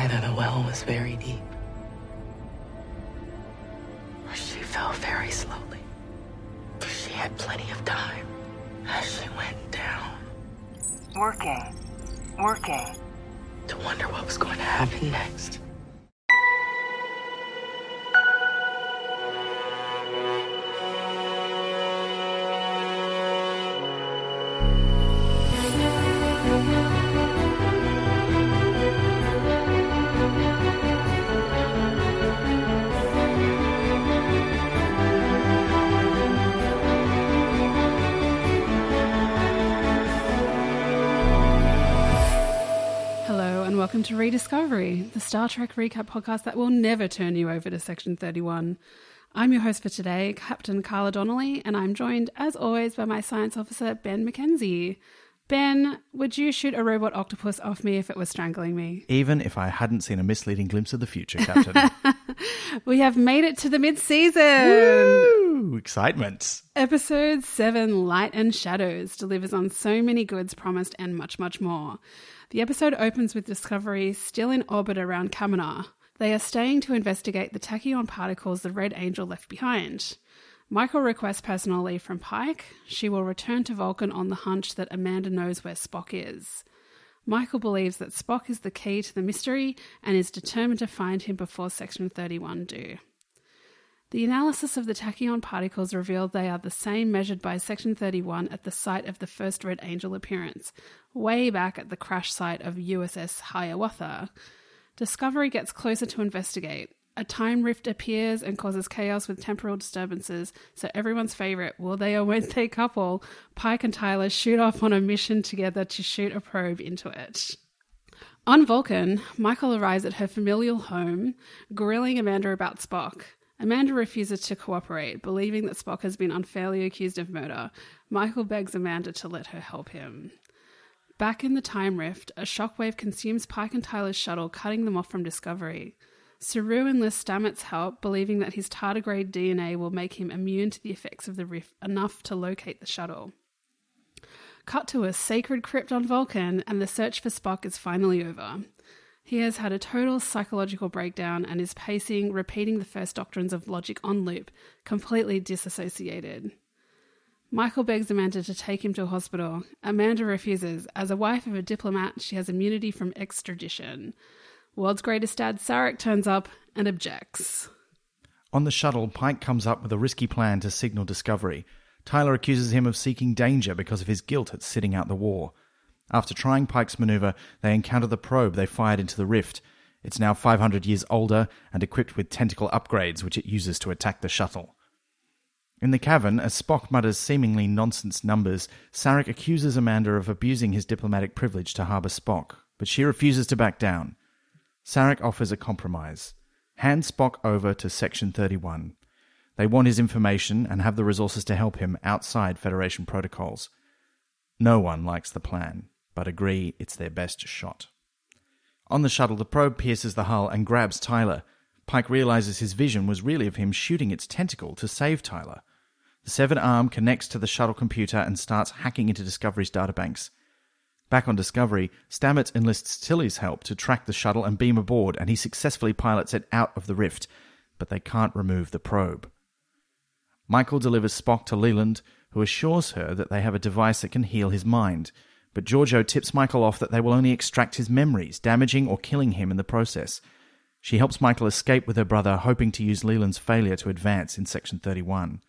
Either the well was very deep, or she fell very slowly. For she had plenty of time as she went down Working. Working. to wonder what was going to happen next. Welcome to Rediscovery, the Star Trek recap podcast that will never turn you over to Section 31. I'm your host for today, Captain Carla Donnelly, and I'm joined, as always, by my science officer, Ben McKenzie. Ben, would you shoot a robot octopus off me if it was strangling me? Even if I hadn't seen a misleading glimpse of the future, Captain. We have made it to the mid season! Woo! Excitement. Episode 7 Light and Shadows delivers on so many goods promised and much, much more. The episode opens with Discovery still in orbit around Kaminar. They are staying to investigate the tachyon particles the Red Angel left behind. Michael requests personal leave from Pike. She will return to Vulcan on the hunch that Amanda knows where Spock is. Michael believes that Spock is the key to the mystery and is determined to find him before Section 31 do. The analysis of the tachyon particles revealed they are the same measured by Section 31 at the site of the first Red Angel appearance, way back at the crash site of USS Hiawatha. Discovery gets closer to investigate. A time rift appears and causes chaos with temporal disturbances, so everyone's favourite, will they or won't they couple, Pike and Tyler shoot off on a mission together to shoot a probe into it. On Vulcan, Michael arrives at her familial home, grilling Amanda about Spock. Amanda refuses to cooperate, believing that Spock has been unfairly accused of murder. Michael begs Amanda to let her help him. Back in the time rift, a shockwave consumes Pike and Tyler's shuttle, cutting them off from Discovery. Saru enlists Stamets' help, believing that his tardigrade DNA will make him immune to the effects of the rift enough to locate the shuttle. Cut to a sacred crypt on Vulcan, and the search for Spock is finally over. He has had a total psychological breakdown and is pacing, repeating the first doctrines of logic on loop, completely disassociated. Michael begs Amanda to take him to a hospital. Amanda refuses. As a wife of a diplomat, she has immunity from extradition. World's greatest dad, Sarek, turns up and objects. On the shuttle, Pike comes up with a risky plan to signal Discovery. Tyler accuses him of seeking danger because of his guilt at sitting out the war. After trying Pike's maneuver, they encounter the probe they fired into the rift. It's now 500 years older and equipped with tentacle upgrades, which it uses to attack the shuttle. In the cavern, as Spock mutters seemingly nonsense numbers, Sarek accuses Amanda of abusing his diplomatic privilege to harbour Spock, but she refuses to back down. Sarek offers a compromise. Hand Spock over to Section 31. They want his information and have the resources to help him outside Federation protocols. No one likes the plan, but agree it's their best shot. On the shuttle, the probe pierces the hull and grabs Tyler. Pike realizes his vision was really of him shooting its tentacle to save Tyler. The severed arm connects to the shuttle computer and starts hacking into Discovery's databanks. Back on Discovery, Stamets enlists Tilly's help to track the shuttle and beam aboard, and he successfully pilots it out of the rift, but they can't remove the probe. Michael delivers Spock to Leland, who assures her that they have a device that can heal his mind. But Georgiou tips Michael off that they will only extract his memories, damaging or killing him in the process. She helps Michael escape with her brother, hoping to use Leland's failure to advance in Section 31.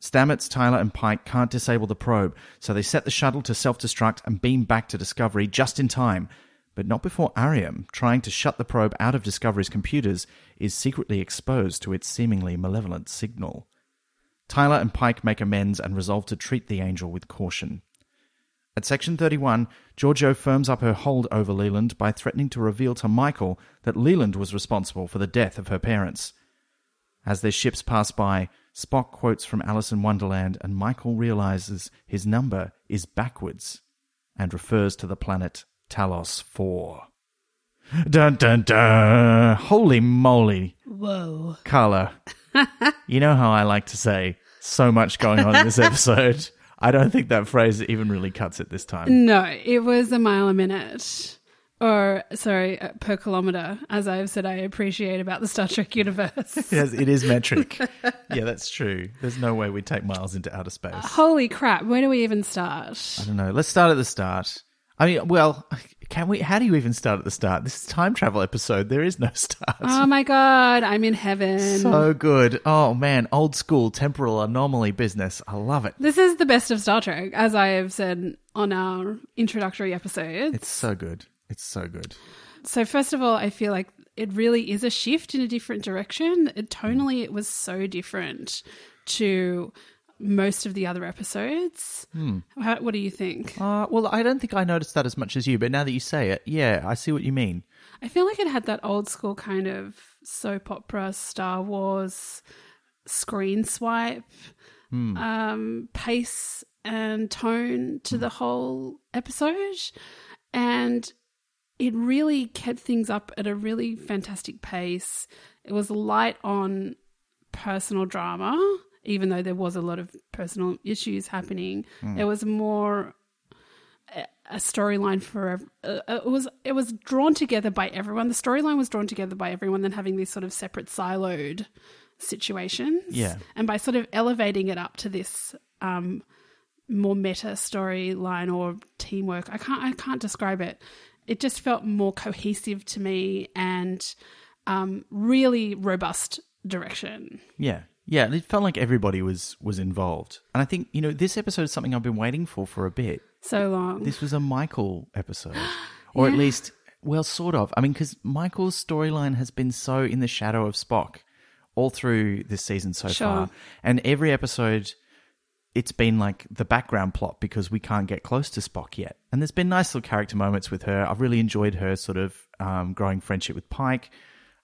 Stamets, Tyler, and Pike can't disable the probe, so they set the shuttle to self destruct and beam back to Discovery just in time, but not before Airiam, trying to shut the probe out of Discovery's computers, is secretly exposed to its seemingly malevolent signal. Tyler and Pike make amends and resolve to treat the angel with caution. At Section 31, Georgiou firms up her hold over Leland by threatening to reveal to Michael that Leland was responsible for the death of her parents. As their ships pass by, Spock quotes from Alice in Wonderland, and Michael realizes his number is backwards and refers to the planet Talos 4. Dun dun dun! Holy moly! Whoa. Carla, you know how I like to say so much going on in this episode. I don't think that phrase even really cuts it this time. No, it was a mile a minute. or sorry, uh, per kilometer, as I've said, I appreciate about the Star Trek universe. Yes, it is metric. yeah, that's true. There's no way we'd take miles into outer space. Holy crap! Where do we even start? I don't know. Let's start at the start. I mean, well, can we? How do you even start at the start? This is a time travel episode. There is no start. Oh my god, I'm in heaven. so good. Oh man, old school temporal anomaly business. I love it. this is the best of Star Trek, as I have said on our introductory episodes. It's so good. It's so good. So first of all, I feel like it really is a shift in a different direction. It, tonally, it was so different to most of the other episodes. How, what do you think? Uh, well, I don't think I noticed that as much as you, but now that you say it, yeah, I see what you mean. I feel like it had that old school kind of soap opera, Star Wars screen swipe um, pace and tone to the whole episode. And it really kept things up at a really fantastic pace. It was light on personal drama, even though there was a lot of personal issues happening. It was more a- storyline for uh, uh, it was it was drawn together by everyone. The storyline was drawn together by everyone, then having these sort of separate siloed situations. Yeah. and by sort of elevating it up to this um, more meta storyline or teamwork, I can't I can't describe it. It just felt more cohesive to me and um, really robust direction. Yeah. Yeah, it felt like everybody was was involved. And I think, you know, this episode is something I've been waiting for for a bit. So long. This was a Michael episode. Or at least, well, sort of. I mean, because Michael's storyline has been so in the shadow of Spock all through this season so Sure. far. And every episode, it's been like the background plot because we can't get close to Spock yet. And there's been nice little character moments with her. I've really enjoyed her sort of um, growing friendship with Pike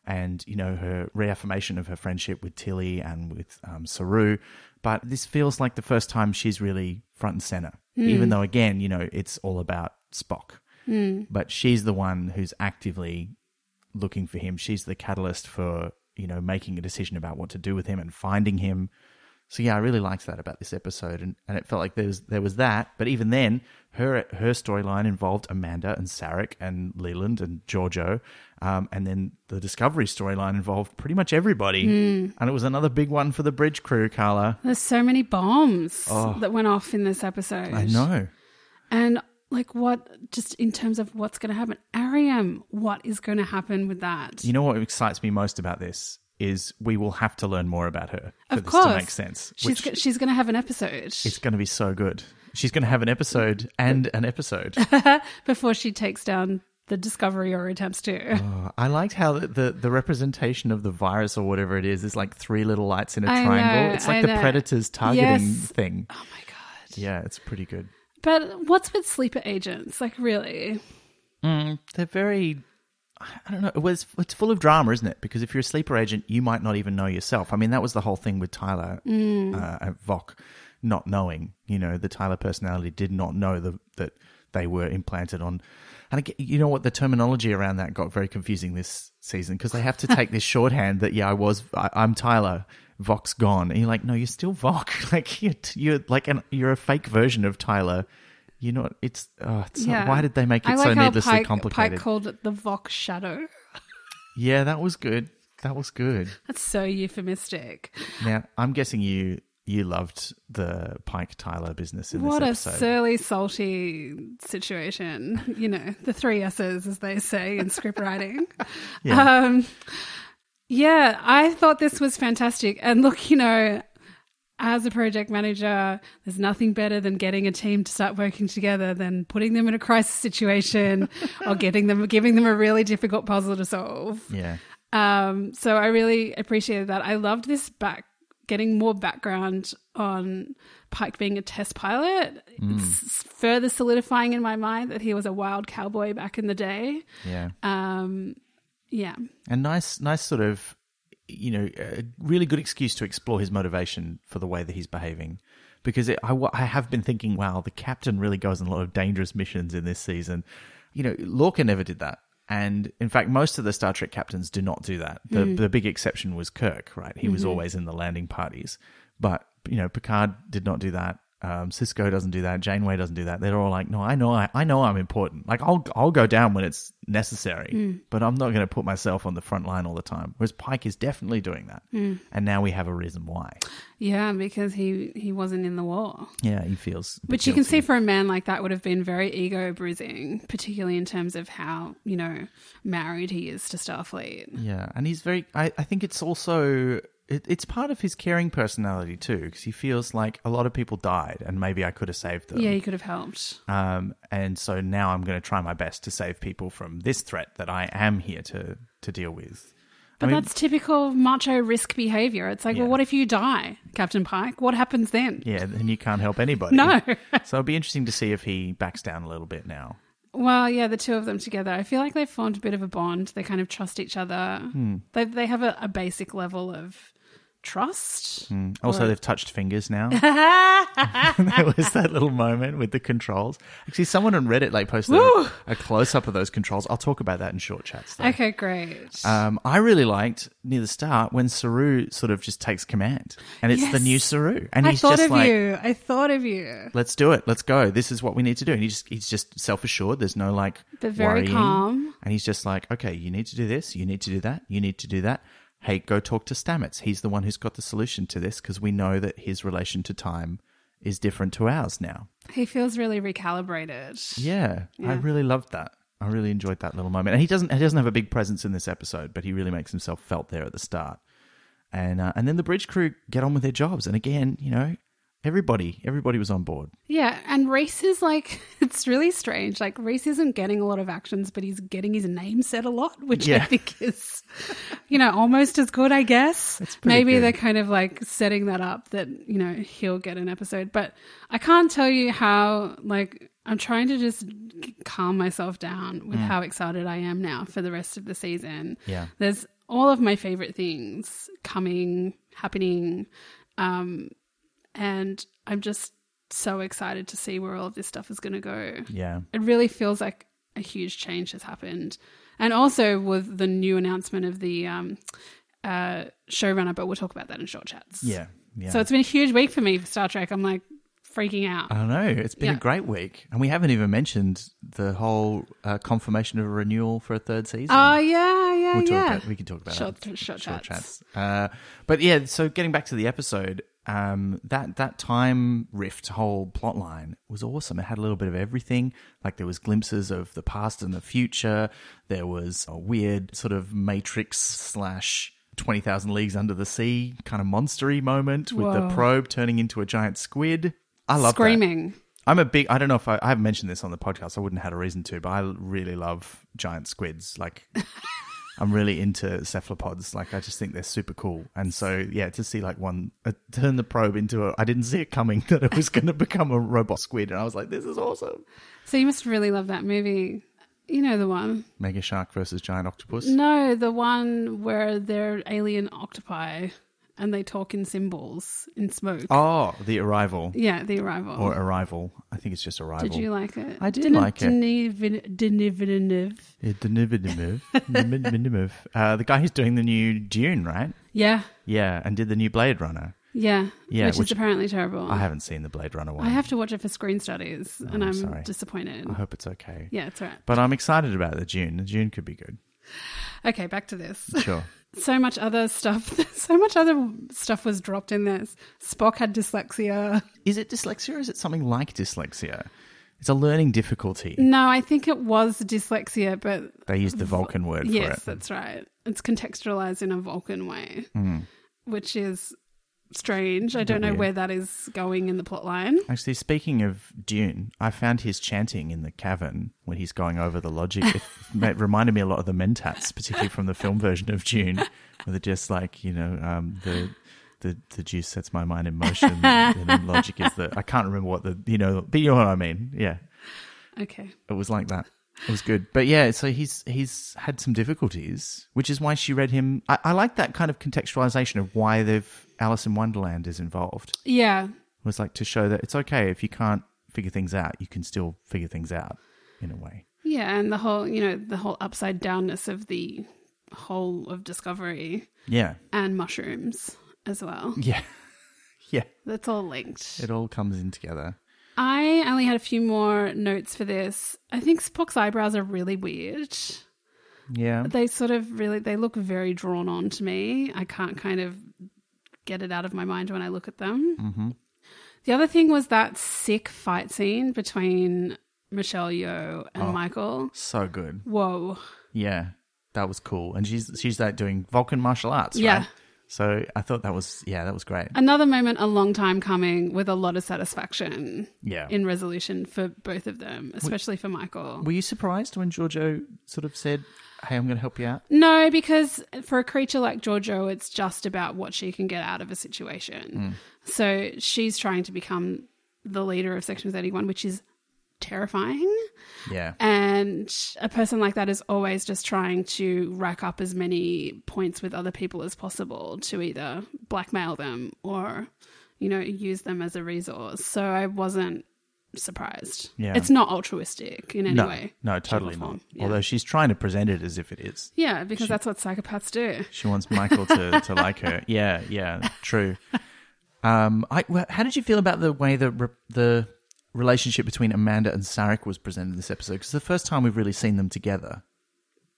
and, you know, her reaffirmation of her friendship with Tilly and with um, Saru. But this feels like the first time she's really front and center, even though, again, you know, it's all about Spock. But she's the one who's actively looking for him. She's the catalyst for, you know, making a decision about what to do with him and finding him. So yeah, I really liked that about this episode, and, and it felt like there was there was that. But even then, her her storyline involved Amanda and Sarek and Leland and Georgiou, um, and then the Discovery storyline involved pretty much everybody, and it was another big one for the bridge crew, Carla. There's so many bombs that went off in this episode. Oh. I know. And like what just in terms of what's going to happen Airiam what is going to happen with that You know what excites me most about this is we will have to learn more about her for of this course to make sense. she's go- she's going to have an episode it's going to be so good. She's going to have an episode and an episode. before she takes down the discovery or attempts to Oh, I liked how the, the, the representation of the virus or whatever it is is like three little lights in a I triangle. know, it's like I the know. Predator's targeting Yes. thing. oh my god Yeah, it's pretty good. but what's with sleeper agents like really mm, They're very. I don't know. It was, it's full of drama, isn't it? Because if you're a sleeper agent, you might not even know yourself. I mean, that was the whole thing with Tyler Mm. uh, at Voq not knowing. You know, the Tyler personality did not know the, that they were implanted on. And again, you know what? The terminology around that got very confusing this season because they have to take this shorthand that yeah, I was, I, I'm Tyler. Voq's gone, and you're like, no, you're still Voq. Like you're, you're like an, you're a fake version of Tyler. You're not. It's. Oh, it's yeah why did they make it like so needlessly Pike, complicated? Pike called it the Voq's shadow Yeah, that was good. That was good. that's so euphemistic Now, I'm guessing you you loved the Pike Tyler business in this. what a surly, salty situation. You know, the three S's, as they say in script writing. Yeah. Um, yeah, I thought this was fantastic. And look, you know, as a project manager, there's nothing better than getting a team to start working together than putting them in a crisis situation or getting them, giving them a really difficult puzzle to solve. yeah. Um, so I really appreciated that. I loved this back getting more background on Pike being a test pilot. It's further solidifying in my mind that he was a wild cowboy back in the day. Yeah. Um, yeah. And nice nice sort of you know, a really good excuse to explore his motivation for the way that he's behaving. Because it, I, I have been thinking, wow, the captain really goes on a lot of dangerous missions in this season. You know, Lorca never did that. And in fact, most of the Star Trek captains do not do that. The, mm. the big exception was Kirk, right? He was mm-hmm. always in the landing parties. But, you know, Picard did not do that. Um, Sisko doesn't do that. Janeway doesn't do that. They're all like, no, I know, I, I know, I'm important. Like, I'll I'll go down when it's necessary, but I'm not going to put myself on the front line all the time. Whereas Pike is definitely doing that, and now we have a reason why. Yeah, because he he wasn't in the war. Yeah, he feels. Which you can see for a man like that would have been very ego bruising, particularly in terms of how, you know, married he is to Starfleet. Yeah, and he's very. I, I think it's also it, it's part of his caring personality too, because he feels like a lot of people died, and maybe I could have saved them. Yeah, he could have helped. Um, and so now I'm going to try my best to save people from this threat that I am here to to deal with. But I mean, that's typical macho risk behavior. It's like, Yeah. well, what if you die, Captain Pike? What happens then? yeah, then you can't help anybody. No. so it'll be interesting to see if he backs down a little bit now. Well, yeah, the two of them together. I feel like they've formed a bit of a bond. They kind of trust each other. Hmm. They they have a, a basic level of trust. Also, Or- they've touched fingers now. there was that little moment with the controls. Actually, someone on Reddit like posted Woo! a, a close up of those controls. I'll talk about that in short chats. Though. Okay, great. Um, I really liked near the start when Saru sort of just takes command, and it's the new Saru, and I he's thought just of like, you. I thought of you. "Let's do it. Let's go. This is what we need to do." And he just he's just self assured. There's no like, But very worrying. calm. and he's just like, "Okay, you need to do this. You need to do that. You need to do that." Hey, go talk to Stamets. He's the one who's got the solution to this because we know that his relation to time is different to ours now. He feels really recalibrated. Yeah, I really loved that. I really enjoyed that little moment. And he doesn't he doesn't have a big presence in this episode, but he really makes himself felt there at the start. And uh, and then the bridge crew get on with their jobs. And again, you know, everybody everybody was on board. Yeah, and Rhys is like, it's really strange. Like, Rhys isn't getting a lot of actions, but he's getting his name said a lot, which I think is, you know, almost as good, I guess. Maybe good. they're kind of like setting that up that, you know, he'll get an episode. But I can't tell you how, like, I'm trying to just calm myself down with how excited I am now for the rest of the season. Yeah. There's all of my favorite things coming, happening. Um, and I'm just so excited to see where all of this stuff is going to go. Yeah. It really feels like a huge change has happened, and also with the new announcement of the um, uh, showrunner. But we'll talk about that in short chats. Yeah. Yeah. So it's been a huge week for me for Star Trek. I'm like freaking out. I know. It's been Yeah. a great week, and we haven't even mentioned the whole uh, confirmation of a renewal for a third season. Oh yeah, yeah, we'll talk yeah. about, we can talk about Short- that. short chats. Uh, but yeah, so getting back to the episode, um, that that time rift whole plot line was awesome. It had a little bit of everything. Like there was glimpses of the past and the future. There was a weird sort of Matrix slash. 20,000 Leagues Under the Sea kind of monstery moment with the probe turning into a giant squid. I love that. Screaming. I'm a big. I don't know if I, I haven't mentioned this on the podcast. I wouldn't have had a reason to, but I really love giant squids. Like, I'm really into cephalopods. Like, I just think they're super cool. And so, yeah, to see like one uh, turn the probe into a. I didn't see it coming that it was going to become a robot squid, and I was like, this is awesome. So you must really love that movie. You know the one. Mega shark versus giant octopus. No, the one where they're alien octopi and they talk in symbols in smoke. Oh, the arrival Yeah, the arrival. or arrival. I think it's just arrival. Did you like it? I did Didn't like it. Denis Vin- Denis Villeneuve- Denis Villeneuve. Villeneuve. uh, the guy who's doing the new Dune, right? Yeah, Yeah, and did the new Blade Runner. yeah, Yeah, which, which- is apparently terrible. I haven't seen the Blade Runner one. I have to watch it for screen studies, and I'm I'm sorry. disappointed. I hope it's okay. Yeah, it's all right. But I'm excited about the Dune. The Dune could be good. Okay, back to this. Sure. so much other stuff. So much other stuff was dropped in this. Spock had dyslexia. is it dyslexia or is it something like dyslexia? It's a learning difficulty. No, I think it was dyslexia, but They used the Vulcan word yes, for it. that's right. It's contextualized in a Vulcan way, hmm. which is strange. I don't know where that is going in the plot line. Actually, speaking of Dune, I found his chanting in the cavern when he's going over the logic. It, it reminded me a lot of the Mentats, particularly from the film version of Dune, where they're just like, you know, um, the. The, the juice sets my mind in motion. and then logic is the I can't remember what the you know but you know what I mean. Yeah. Okay. It was like that. It was good. But yeah, so he's he's had some difficulties, which is why she read him. I, I like that kind of contextualization of why they've Alice in Wonderland is involved. Yeah. It was like to show that it's okay if you can't figure things out, you can still figure things out in a way. Yeah, and the whole, you know, the whole upside downness of the whole of Discovery Yeah. and mushrooms as well. Yeah. Yeah, That's all linked. it all comes in together. I only had a few more notes for this. I think Spock's eyebrows are really weird. Yeah. They sort of really they look very drawn on to me. I can't kind of get it out of my mind when I look at them. Mm-hmm. The other thing was that sick fight scene between Michelle Yeoh and Oh. Michael. So good. Whoa. Yeah, that was cool. And she's she's like doing Vulcan martial arts, Yeah. right? So I thought that was yeah, that was great. Another moment a long time coming with a lot of satisfaction Yeah. in resolution for both of them, especially for Michael. Were you surprised when Georgiou sort of said, "Hey, I'm going to help you out"? No, because for a creature like Georgiou, it's just about what she can get out of a situation. Mm. So she's trying to become the leader of Section 31, which is terrifying. Yeah. And a person like that is always just trying to rack up as many points with other people as possible to either blackmail them or, you know, use them as a resource. So I wasn't surprised. Yeah. It's not altruistic in any no, way. no, totally not. Yeah. Although she's trying to present it as if it is. yeah, because that's what psychopaths do. She wants Michael to, to like her. Yeah, yeah, true. Um, I well, how did you feel about the way the the relationship between Amanda and Sarek was presented in this episode? Because it's the first time we've really seen them together.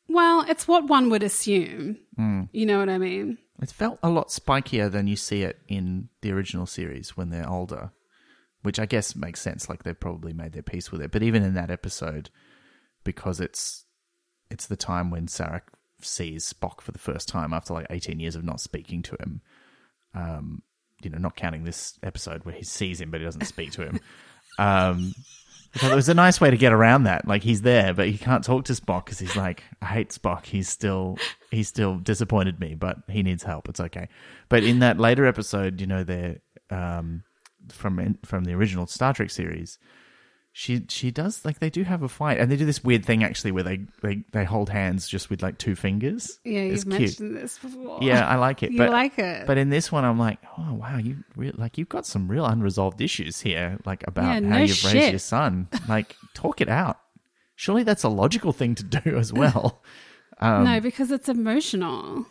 Well, it's what one would assume. Hmm. You know what I mean? It felt a lot spikier than you see it in the original series when they're older, which I guess makes sense. Like they've probably made their peace with it. But even in that episode, because it's it's the time when Sarek sees Spock for the first time after like eighteen years of not speaking to him. Um, you know, not counting this episode where he sees him but he doesn't speak to him. Um, thought it was a nice way to get around that. Like he's there, but he can't talk to Spock because he's like, I hate Spock. He's still he's still disappointed me, but he needs help. It's okay. But in that later episode, you know, they're um, from from the original Star Trek series. She she does like they do have a fight, and they do this weird thing actually where they they, they hold hands just with like two fingers. Yeah, you've cute. mentioned this before. Yeah, I like it. You but, like it. But in this one, I'm like, oh wow, you re- like you've got some real unresolved issues here, like about Yeah, how no you've raised your son. Like, talk it out. Surely that's a logical thing to do as well. Um, no, because it's emotional.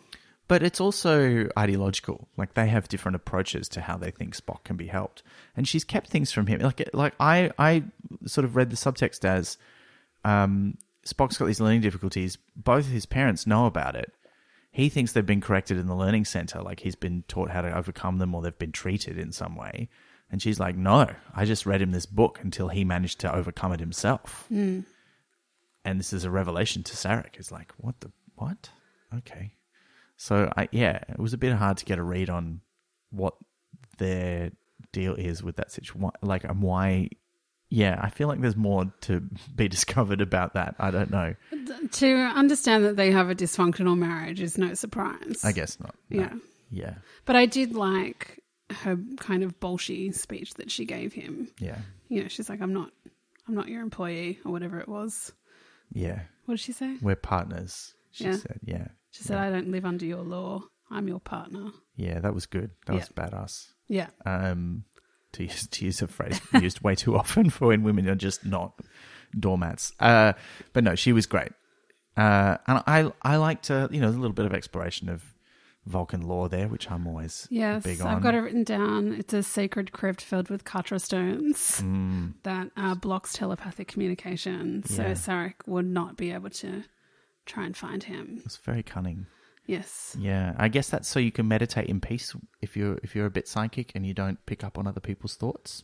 But it's also ideological. Like they have different approaches to how they think Spock can be helped, and she's kept things from him. Like, like I, I sort of read the subtext as um, Spock's got these learning difficulties. Both his parents know about it. He thinks they've been corrected in the learning center, like he's been taught how to overcome them, or they've been treated in some way. And she's like, "No, I just read him this book until he managed to overcome it himself." And this is a revelation to Sarek. It's like, "What the what?" Okay. So I yeah, it was a bit hard to get a read on what their deal is with that situation. Like, and why? Yeah, I feel like there's more to be discovered about that. I don't know. To understand that they have a dysfunctional marriage is no surprise. I guess not. No. Yeah. Yeah. But I did like her kind of bolshy speech that she gave him. Yeah. You know, she's like, I'm not I'm not your employee or whatever it was. Yeah. What did she say? We're partners. She Yeah. said. Yeah. She said, I don't live under your law. I'm your partner. Yeah. That was good. That was badass. Yeah. Um, to use to use a phrase used way too often for when women are just not doormats. Uh, but no, she was great. Uh, and I I liked uh, you know a little bit of exploration of Vulcan lore there, which I'm always Yes, big on. I've got it written down. It's a sacred crypt filled with Katra stones Mm. that uh, blocks telepathic communication. So Yeah. Sarek would not be able to try and find him. It's very cunning. Yes. Yeah, I guess that's so you can meditate in peace if you're if you're a bit psychic and you don't pick up on other people's thoughts.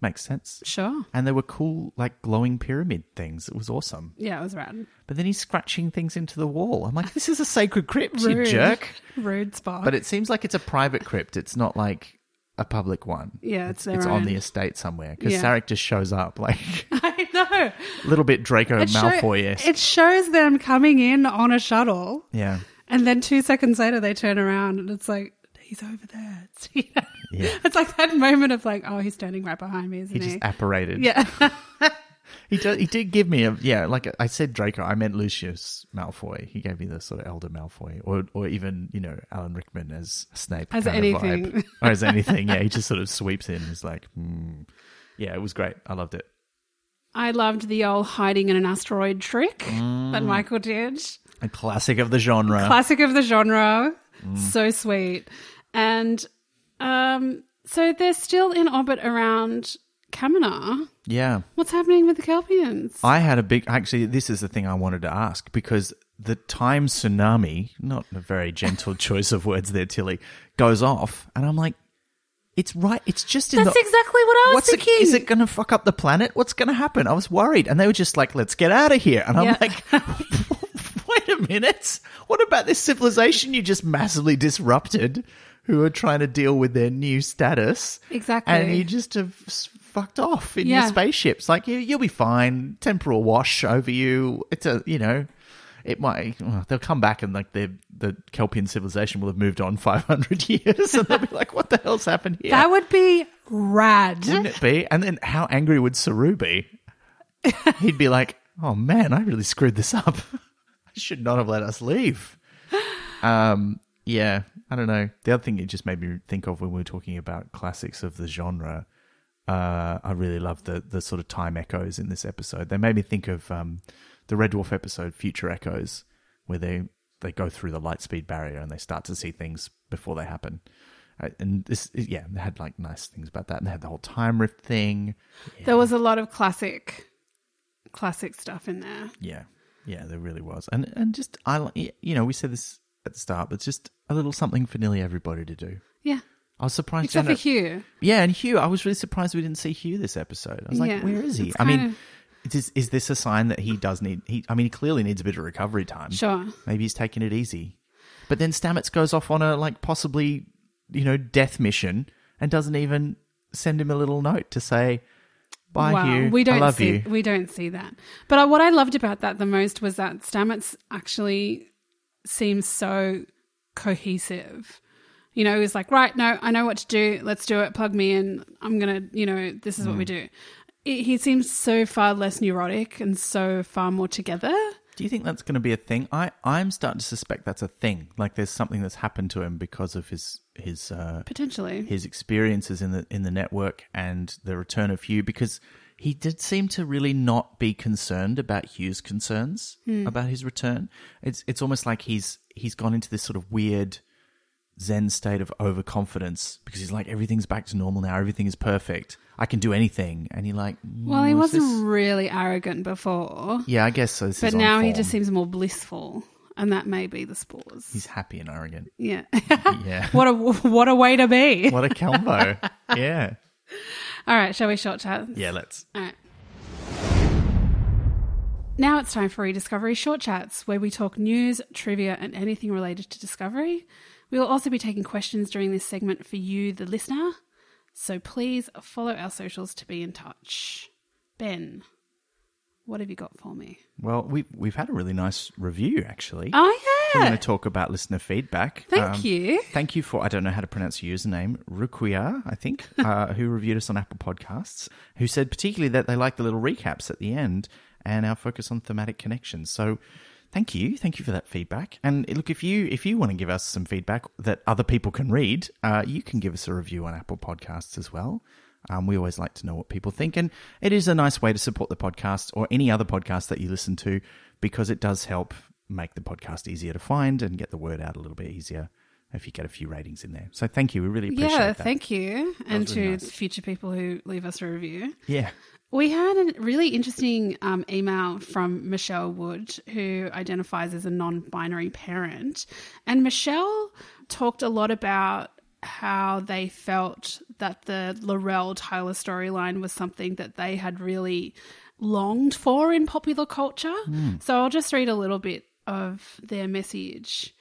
Makes sense. Sure. And there were cool like glowing pyramid things. It was awesome. Yeah, it was rad. But then he's scratching things into the wall. I'm like, this is a sacred crypt, you Rude. jerk. Rude Spock. But it seems like it's a private crypt. It's not like a public one. Yeah, it's it's on the estate somewhere because Yeah. Sarek just shows up like I know. a little bit Draco It, Malfoy esque. it shows them coming in on a shuttle, Yeah, and then two seconds later they turn around and it's like he's over there. It's, you know, Yeah. it's like that moment of like, oh, he's standing right behind me, isn't he he? just apparated. yeah. He did. He did give me a yeah. Like I said, Draco. I meant Lucius Malfoy. He gave me the sort of elder Malfoy, or or even you know Alan Rickman as Snape. As anything. vibe. or as anything. Yeah, he just sort of sweeps in. and is like, hmm. yeah, it was great. I loved it. I loved the old hiding in an asteroid trick Mm. that Michael did. A classic of the genre. Classic of the genre. Mm. So sweet. And um So they're still in orbit around Kaminar. Yeah. What's happening with the Kelpians? I had a big. Actually, this is the thing I wanted to ask because the time tsunami, not a very gentle choice of words there, Tilly, goes off, and I'm like, it's right. It's just in That's the. exactly what I was What's it, thinking. is it going to fuck up the planet? What's going to happen? I was worried, and they were just like, "Let's get out of here." And I'm Yeah. like, "Wait a minute! What about this civilization you just massively disrupted, who are trying to deal with their new status? Exactly. and you just have fucked off in your spaceships. Like you, you'll be fine. Temporal wash over you. It's a you know." It might. well, they'll come back and like the the Kelpian civilization will have moved on five hundred years, and they'll be like, "What the hell's happened here?" That would be rad. Wouldn't it be? And then how angry would Saru be? He'd be like, "Oh man, I really screwed this up. I should not have let us leave." Um, yeah, I don't know. The other thing it just made me think of when we were talking about classics of the genre. Uh, I really love the the sort of time echoes in this episode. They made me think of um, the Red Dwarf episode Future Echoes, where they they go through the light speed barrier and they start to see things before they happen. Uh, and this, yeah, they had like nice things about that, and they had the whole time rift thing. There was a lot of classic, classic stuff in there. Yeah, yeah, there really was, and and just I, you know, we said this at the start, but it's just a little something for nearly everybody to do. Yeah. I was surprised. Except for Hugh. Yeah, and Hugh, I was really surprised we didn't see Hugh this episode. I was like, where is he? it's I mean, of- is is this a sign that he does need? He, I mean, he clearly needs a bit of recovery time. Sure. Maybe he's taking it easy. But then Stamets goes off on a like possibly, you know, death mission and doesn't even send him a little note to say, "Bye, wow, Hugh. we don't I love see you." we don't see that. But uh, what I loved about that the most was that Stamets actually seems so cohesive. You know, he's like, right, no, I know what to do. Let's do it. Plug me in. I'm gonna, you know, this is what Mm. we do. It, he seems so far less neurotic and so far more together. Do you think that's going to be a thing? I I'm starting to suspect that's a thing. Like there's something that's happened to him because of his his uh, Potentially. his experiences in the in the network and the return of Hugh because he did seem to really not be concerned about Hugh's concerns about his return. It's it's almost like he's he's gone into this sort of weird zen state of overconfidence because he's like everything's back to normal now, everything is perfect. I can do anything, and you're like, well, he "Mm, wasn't this-" really arrogant before, Yeah, I guess so. This but now he just seems more blissful, and that may be the spores. he's happy and arrogant. yeah. Yeah. what a what a way to be. What a combo. yeah. All right, shall we short chat? Yeah, let's. All right. Now it's time for Rediscovery Short Chats, where we talk news, trivia, and anything related to Discovery. We will also be taking questions during this segment for you, the listener. So please follow our socials to be in touch. Ben, what have you got for me? Well, we've, we've had a really nice review, actually. Oh, yeah. We're going to talk about listener feedback. Thank Um, you. Thank you for, I don't know how to pronounce your username, Rukuya, I think, uh, who reviewed us on Apple Podcasts, who said particularly that they like the little recaps at the end and our focus on thematic connections. So thank you. Thank you for that feedback. And look, if you if you want to give us some feedback that other people can read, uh, you can give us a review on Apple Podcasts as well. Um, we always like to know what people think, and it is a nice way to support the podcast or any other podcast that you listen to because it does help make the podcast easier to find and get the word out a little bit easier if you get a few ratings in there. So thank you. We really appreciate Yeah, that. thank you. And really to nice. future people who leave us a review. Yeah. We had a really interesting um, email from Michelle Wood, who identifies as a non binary parent. And Michelle talked a lot about how they felt that the L'Rell Tyler storyline was something that they had really longed for in popular culture. So I'll just read a little bit of their message.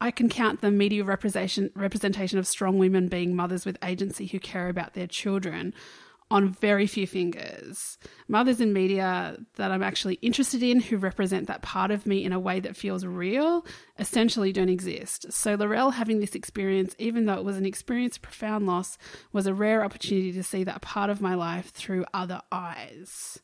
I can count the media representation representation of strong women being mothers with agency who care about their children on very few fingers. Mothers in media that I'm actually interested in who represent that part of me in a way that feels real essentially don't exist. So L'Rell having this experience, even though it was an experience of profound loss, was a rare opportunity to see that part of my life through other eyes.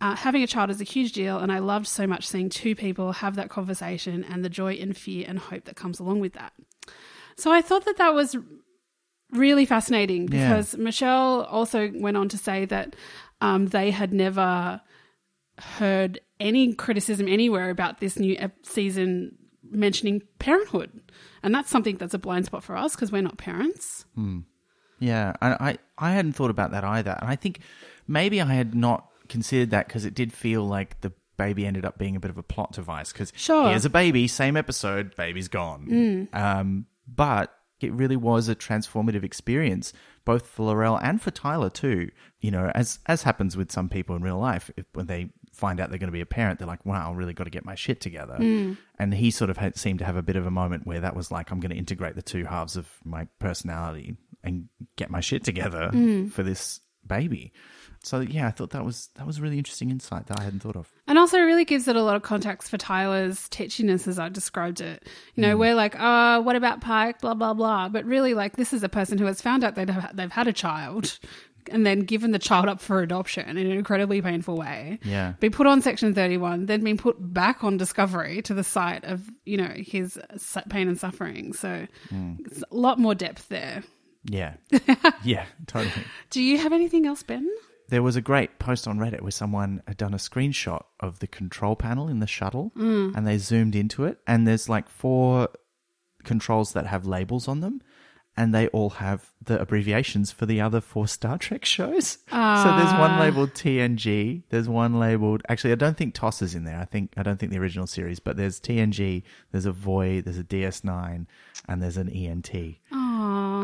Uh, having a child is a huge deal, and I loved so much seeing two people have that conversation and the joy and fear and hope that comes along with that. So I thought that that was really fascinating Yeah. because Michelle also went on to say that um, they had never heard any criticism anywhere about this new season mentioning parenthood. And that's something that's a blind spot for us because we're not parents. Yeah, and I I hadn't thought about that either, and I think maybe I had not considered that because it did feel like the baby ended up being a bit of a plot device. Because Sure. here's a baby, same episode, baby's gone. Mm. Um, but it really was a transformative experience, both for L'Rell and for Tyler too. You know, as as happens with some people in real life, if, when they find out they're going to be a parent, they're like, "Wow, I really got to get my shit together." Mm. And he sort of had, seemed to have a bit of a moment where that was like, "I'm going to integrate the two halves of my personality and get my shit together mm. for this baby." So yeah, I thought that was that was a really interesting insight that I hadn't thought of. And also really gives it a lot of context for Tyler's titchiness as I described it. You know, mm. we're like, oh, what about Pike? Blah, blah, blah. But really, like, this is a person who has found out they've, they've had a child and then given the child up for adoption in an incredibly painful way. Yeah. Be put on Section 31, then been put back on Discovery to the site of, you know, his pain and suffering. So mm. it's a lot more depth there. Yeah, yeah, totally. Do you have anything else, Ben? There was a great post on Reddit where someone had done a screenshot of the control panel in the shuttle mm. and they zoomed into it. And there's like four controls that have labels on them. And they all have the abbreviations for the other four Star Trek shows. So there's one ah. labeled TNG. There's one labeled. Actually, I don't think TOS is in there. I think I don't think the original series, but there's TNG. There's a Voy. There's a DS9, and there's an ENT. Ah.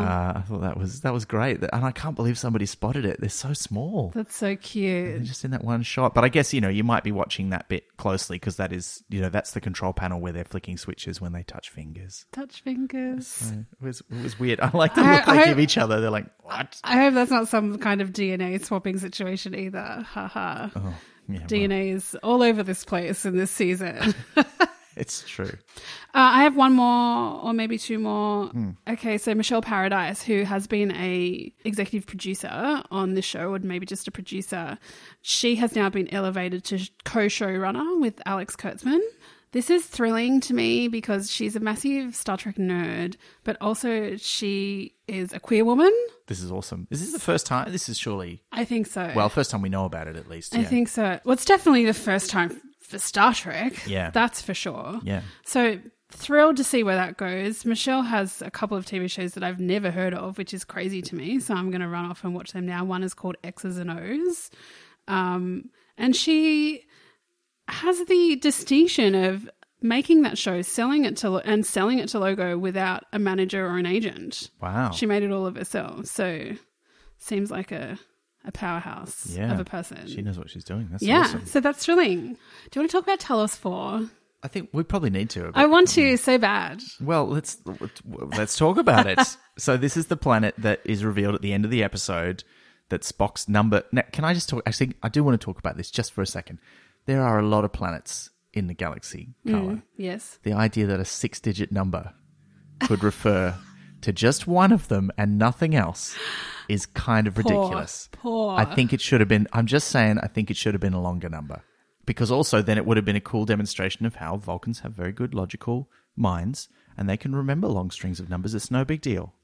Uh, I thought that was that was great, and I can't believe somebody spotted it. They're so small. That's so cute. just in that one shot. But I guess you know you might be watching that bit closely because that is you know that's the control panel where they're flicking switches when they touch fingers. Touch fingers. So it was it was weird. I like the I- look they I- give each other. They're like what? I hope that's not some kind of DNA swapping situation either. Haha. Oh, yeah, well, DNA is all over this place in this season. uh, it's true. I have one more, or maybe two more. Hmm. Okay, so Michelle Paradise, who has been a executive producer on this show, or maybe just a producer, she has now been elevated to co-showrunner with Alex Kurtzman. This is thrilling to me because she's a massive Star Trek nerd, but also she is a queer woman. This is awesome. Is this the first time? This is surely I think so. well first time we know about it at least. I yeah. think so. Well, it's definitely the first time for Star Trek. Yeah. That's for sure. Yeah. So thrilled to see where that goes. Michelle has a couple of TV shows that I've never heard of, which is crazy to me. So I'm going to run off and watch them now. One is called X's and O's. Um, and she has the distinction of making that show, selling it to and selling it to Logo without a manager or an agent. Wow. She made it all of herself. So seems like a a powerhouse yeah. of a person. She knows what she's doing. That's yeah, awesome. so that's thrilling. Do you want to talk about Talos Four? I think we probably need to. I want to so bad. Well, let's let's talk about it. so this is the planet that is revealed at the end of the episode. That Spock's number. Now, can I just talk? Actually, I do want to talk about this just for a second. There are a lot of planets in the galaxy, Carla. Mm, yes. The idea that a six-digit number could refer to just one of them and nothing else is kind of ridiculous. poor. I think it should have been. I'm just saying. I think it should have been a longer number because also then it would have been a cool demonstration of how Vulcans have very good logical minds and they can remember long strings of numbers. It's no big deal.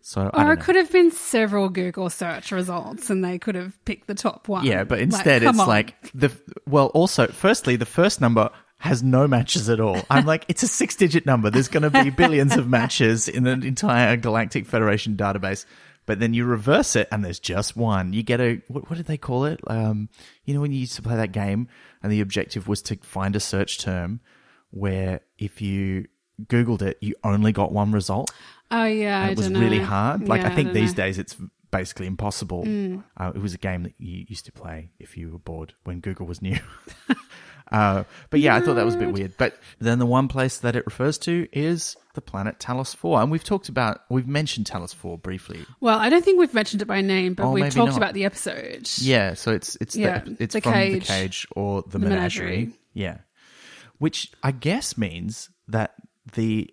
So I Or don't it could have been several Google search results and they could have picked the top one. yeah, but instead come it's on. like the well. Also, firstly, the first number has no matches at all. I'm like, it's a six-digit number. There's going to be billions of matches in an entire Galactic Federation database. But then you reverse it, and there's just one. You get a what, what did they call it? Um, you know, when you used to play that game, and the objective was to find a search term where if you Googled it, you only got one result. Oh yeah, I it was really hard. Like Yeah, I think don't these know. Mm. days it's basically impossible. Uh, it was a game that you used to play if you were bored when Google was new. uh, but yeah, I thought that was a bit weird. But then the one place that it refers to is the planet Talos Four, and we've talked about we've mentioned Talos Four briefly. Well, I don't think we've mentioned it by name, but Oh, we've talked not. about the episode. Yeah, so it's it's Yeah, the, it's the from the cage. cage or the, The menagerie. menagerie. Yeah, which I guess means that the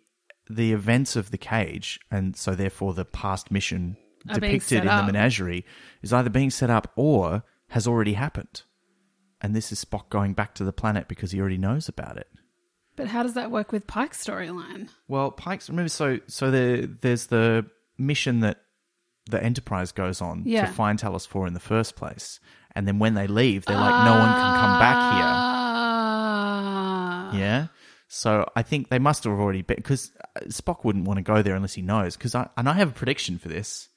the events of the cage, and so therefore the past mission depicted in the menagerie, is either being set up or has already happened. And this is Spock going back to the planet because he already knows about it. But how does that work with Pike's storyline? Well, Pike's remember so so there there's the mission that the Enterprise goes on Yeah. to find Talos Four in the first place, and then when they leave, they're like, no one can come back Ah. here. Yeah. So I think they must have already because Spock wouldn't want to go there unless he knows. Because I and I have a prediction for this.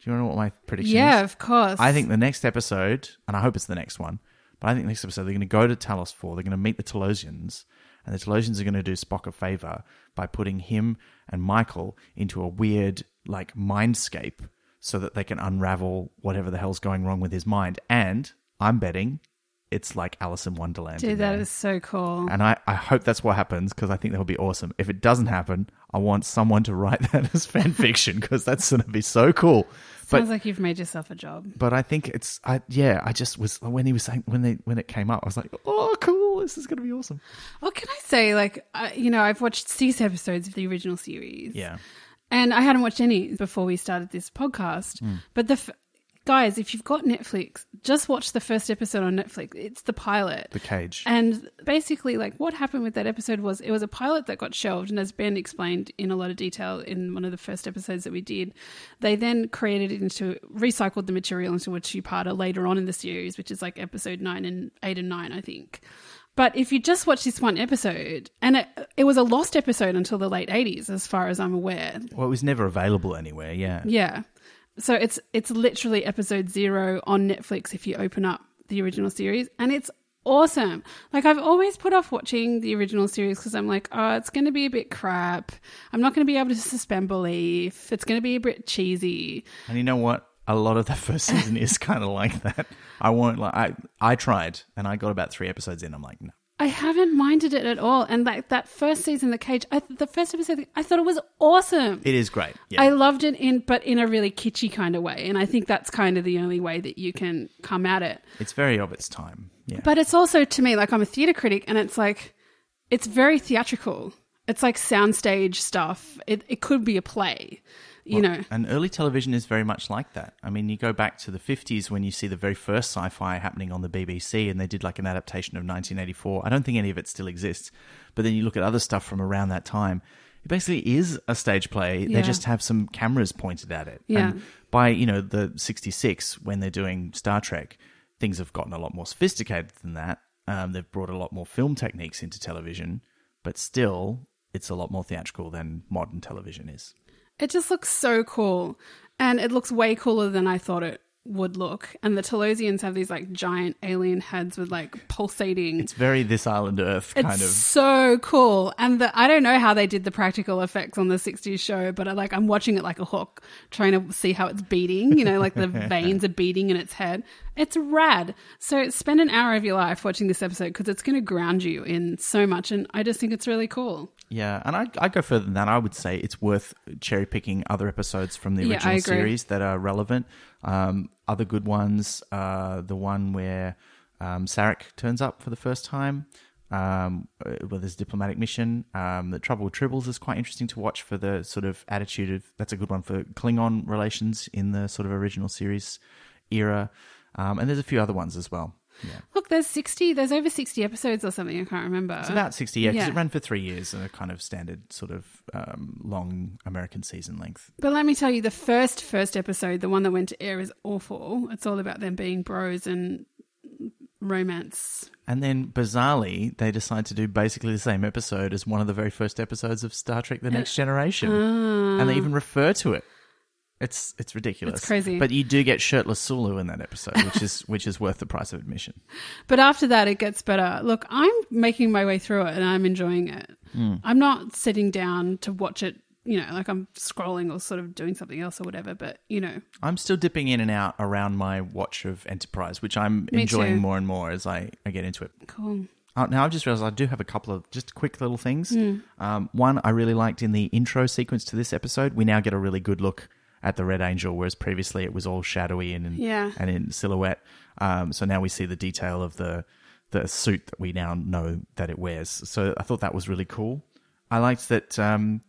Do you want to know what my prediction Yeah, is? Yeah, of course. I think the next episode, and I hope it's the next one, but I think next episode they're going to go to Talos 4, they're going to meet the Talosians, and the Talosians are going to do Spock a favor by putting him and Michael into a weird, like, mindscape so that they can unravel whatever the hell's going wrong with his mind. And I'm betting it's like Alice in Wonderland. in Dude, that there. is so cool. And I, I hope that's what happens because I think that would be awesome. If it doesn't happen, I want someone to write that as fan fiction because that's going to be so cool. But Sounds like you've made yourself a job. but I think it's I yeah I just was when he was saying when they when it came up I was like oh cool this is gonna be awesome What can I say? Like, I, you know, I've watched six episodes of the original series. yeah And I hadn't watched any before we started this podcast. Hmm. But the f- guys, if you've got Netflix, just watch the first episode on Netflix. It's the pilot. the cage And basically, like what happened with that episode was it was a pilot that got shelved, and as Ben explained in a lot of detail in one of the first episodes that we did, they then created it into recycled the material into a two-parter later on in the series, which is like episode nine and eight and nine, I think. But if you just watch this one episode, and it, it was a lost episode until the late eighties, as far as I'm aware, well it was never available anywhere yeah yeah. So it's it's literally episode zero on Netflix if you open up the original series, and it's awesome. Like I've always put off watching the original series because I'm like, oh, it's going to be a bit crap. I'm not going to be able to suspend belief. It's going to be a bit cheesy. and you know what a lot of that first season is kind of like that I won't like I I tried and I got about three episodes in I'm like no I haven't minded it at all, and like that first season, The Cage, I, the first episode, I thought it was awesome. it is great yeah I loved it in, but in a really kitschy kind of way, and I think that's kind of the only way that you can come at it. it's very of its time yeah But it's also to me like I'm a theater critic, and it's like it's very theatrical. It's like soundstage stuff. It it could be a play, you know. And early television is very much like that. I mean, you go back to the 50s when you see the very first sci fi happening on the BBC, and they did like an adaptation of 1984. I don't think any of it still exists. But then you look at other stuff from around that time. It basically is a stage play. Yeah. They just have some cameras pointed at it. Yeah. And by, you know, the 66, when they're doing Star Trek, things have gotten a lot more sophisticated than that. Um, they've brought a lot more film techniques into television, but still, it's a lot more theatrical than modern television is. It just looks so cool, and it looks way cooler than I thought it would look. And the Talosians have these like giant alien heads with like pulsating. It's very this island Earth It's kind of. so cool, and the, I don't know how they did the practical effects on the '60s show, but I, like I'm watching it like a hook, trying to see how it's beating. You know, like the veins are beating in its head. It's rad. So spend an hour of your life watching this episode because it's going to ground you in so much, and I just think it's really cool. Yeah, and I I go further than that. I would say it's worth cherry picking other episodes from the original agree. series that are relevant. Um, other good ones, uh, the one where um, Sarek turns up for the first time. Um, uh, well, there's diplomatic mission. Um, the Trouble with Tribbles is quite interesting to watch for the sort of attitude of. That's a good one for Klingon relations in the sort of original series era. Um, and there's a few other ones as well. Yeah. Look, there's 60, there's over 60 episodes or something. I can't remember. It's about 60, yeah, because yeah. it ran for three years, and a kind of standard sort of um, long American season length. But let me tell you, the first first episode, the one that went to air, is awful. It's all about them being bros and romance. And then, bizarrely, they decide to do basically the same episode as one of the very first episodes of Star Trek: The Next Generation, and they even refer to it. It's it's ridiculous. It's crazy. But you do get shirtless Sulu in that episode, which is which is worth the price of admission. But after that, it gets better. Look, I'm making my way through it and I'm enjoying it. I'm not sitting down to watch it, you know, like I'm scrolling or sort of doing something else or whatever. But, you know, I'm still dipping in and out around my watch of Enterprise, which I'm Me enjoying too. more and more as I, I get into it. cool. Uh, now I've just realized I do have a couple of just quick little things. Hmm. Um, one I really liked in the intro sequence to this episode. We now get a really good look at the Red Angel, whereas previously it was all shadowy and in, Yeah. and in silhouette. Um, so now we see the detail of the the suit that we now know that it wears. So I thought that was really cool. I liked that um,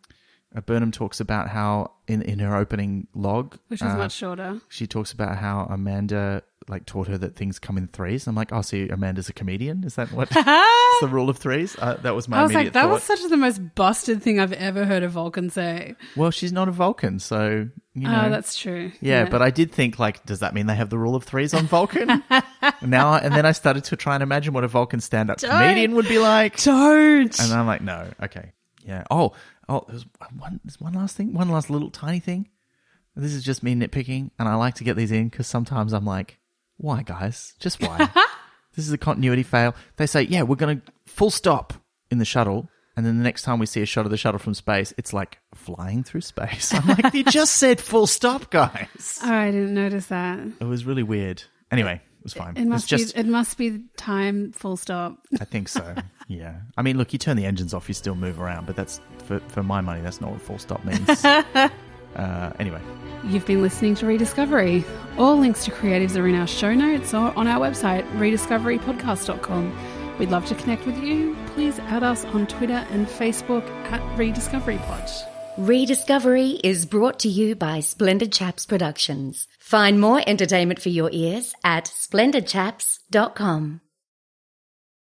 uh, Burnham talks about how in in her opening log, Which is uh, much shorter. she talks about how Amanda like taught her that things come in threes. I'm like, oh, so Amanda's a comedian? Is that what? the rule of threes. Uh, that was my I was immediate like, that thought. was such the most busted thing I've ever heard a Vulcan say. Well, she's not a Vulcan, so you know. Oh, that's true. yeah, but I did think like, does that mean they have the rule of threes on Vulcan? now, and then I started to try and imagine what a Vulcan stand-up comedian would be like, don't. and I'm like, no, okay, yeah. Oh, oh, there's one, there's one last thing, one last little tiny thing. This is just me nitpicking, and I like to get these in because sometimes I'm like, why, guys? Just why? this is a continuity fail. They say, yeah, we're going to full stop in the shuttle. And then the next time we see a shot of the shuttle from space, it's like flying through space. I'm like, you just said full stop, guys. Oh, I didn't notice that. It was really weird. Anyway, it was fine. It must just, be. It must be time. Full stop. I think so. Yeah. I mean, look, you turn the engines off, you still move around, but that's for, for my money. That's not what full stop means. uh, anyway, You've been listening to Rediscovery. All links to creatives are in our show notes or on our website, rediscoverypodcast.com. We'd love to connect with you. Please add us on Twitter and Facebook at RediscoveryPod. Rediscovery is brought to you by Splendid Chaps Productions. Find more entertainment for your ears at splendidchaps.com.